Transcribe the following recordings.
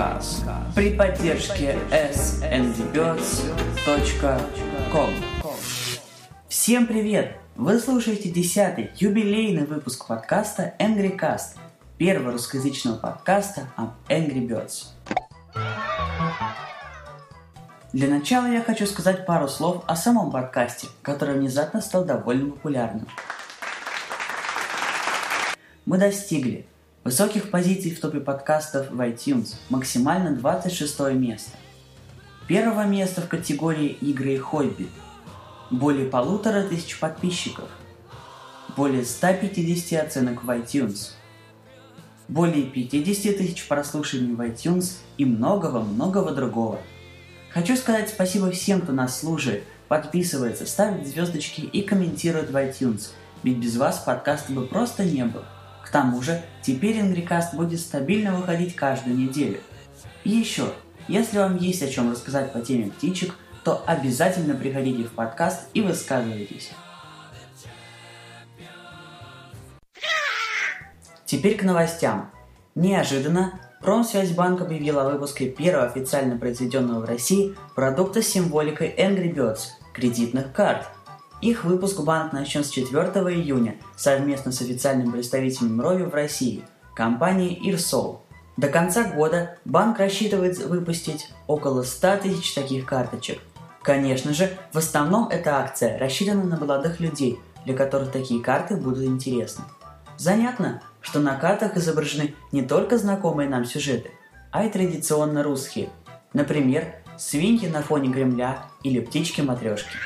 подкаст при поддержке sngBirds.com Всем привет! Вы слушаете десятый юбилейный выпуск подкаста Angry Cast, первого русскоязычного подкаста об Angry Birds. Для начала я хочу сказать пару слов о самом подкасте, который внезапно стал довольно популярным. Мы достигли высоких позиций в топе подкастов в iTunes, максимально 26 место. Первого места в категории «Игры и хобби», более полутора тысяч подписчиков, более 150 оценок в iTunes, более 50 тысяч прослушиваний в iTunes и многого-многого другого. Хочу сказать спасибо всем, кто нас слушает, подписывается, ставит звездочки и комментирует в iTunes, ведь без вас подкаста бы просто не было. К тому же, теперь Ингрикаст будет стабильно выходить каждую неделю. И еще, если вам есть о чем рассказать по теме птичек, то обязательно приходите в подкаст и высказывайтесь. Теперь к новостям. Неожиданно Промсвязьбанк объявил о выпуске первого официально произведенного в России продукта с символикой Angry Birds – кредитных карт – их выпуск банк начнет с 4 июня совместно с официальным представителем Рови в России, компанией Ирсол. До конца года банк рассчитывает выпустить около 100 тысяч таких карточек. Конечно же, в основном эта акция рассчитана на молодых людей, для которых такие карты будут интересны. Занятно, что на картах изображены не только знакомые нам сюжеты, а и традиционно русские. Например, свиньи на фоне Кремля или птички-матрешки.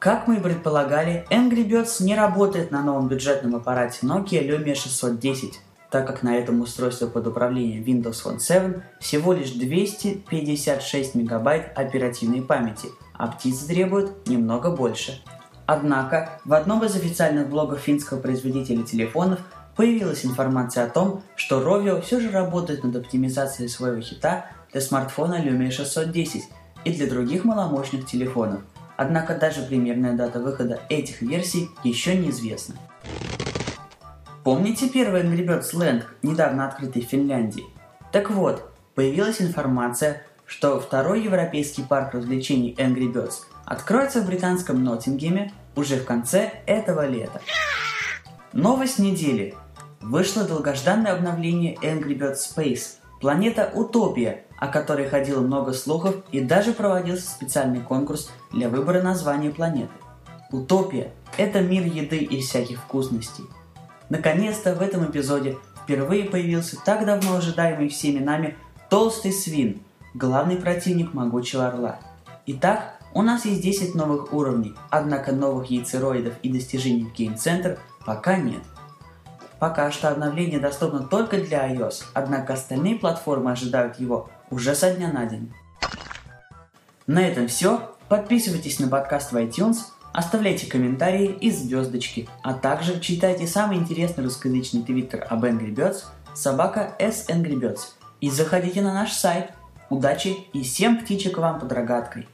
Как мы и предполагали, Angry Birds не работает на новом бюджетном аппарате Nokia Lumia 610, так как на этом устройстве под управлением Windows Phone 7 всего лишь 256 мегабайт оперативной памяти, а птицы требуют немного больше. Однако, в одном из официальных блогов финского производителя телефонов появилась информация о том, что Rovio все же работает над оптимизацией своего хита для смартфона Lumia 610 и для других маломощных телефонов – Однако даже примерная дата выхода этих версий еще неизвестна. Помните первый Angry Birds Land, недавно открытый в Финляндии? Так вот, появилась информация, что второй европейский парк развлечений Angry Birds откроется в британском Ноттингеме уже в конце этого лета. Новость недели. Вышло долгожданное обновление Angry Birds Space, Планета Утопия, о которой ходило много слухов и даже проводился специальный конкурс для выбора названия планеты. Утопия – это мир еды и всяких вкусностей. Наконец-то в этом эпизоде впервые появился так давно ожидаемый всеми нами Толстый Свин, главный противник Могучего Орла. Итак, у нас есть 10 новых уровней, однако новых яйцероидов и достижений в Center пока нет – Пока что обновление доступно только для iOS, однако остальные платформы ожидают его уже со дня на день. На этом все. Подписывайтесь на подкаст в iTunes, оставляйте комментарии и звездочки, а также читайте самый интересный русскоязычный твиттер об Angry Birds собака S Angry Birds и заходите на наш сайт. Удачи и всем птичек вам под рогаткой!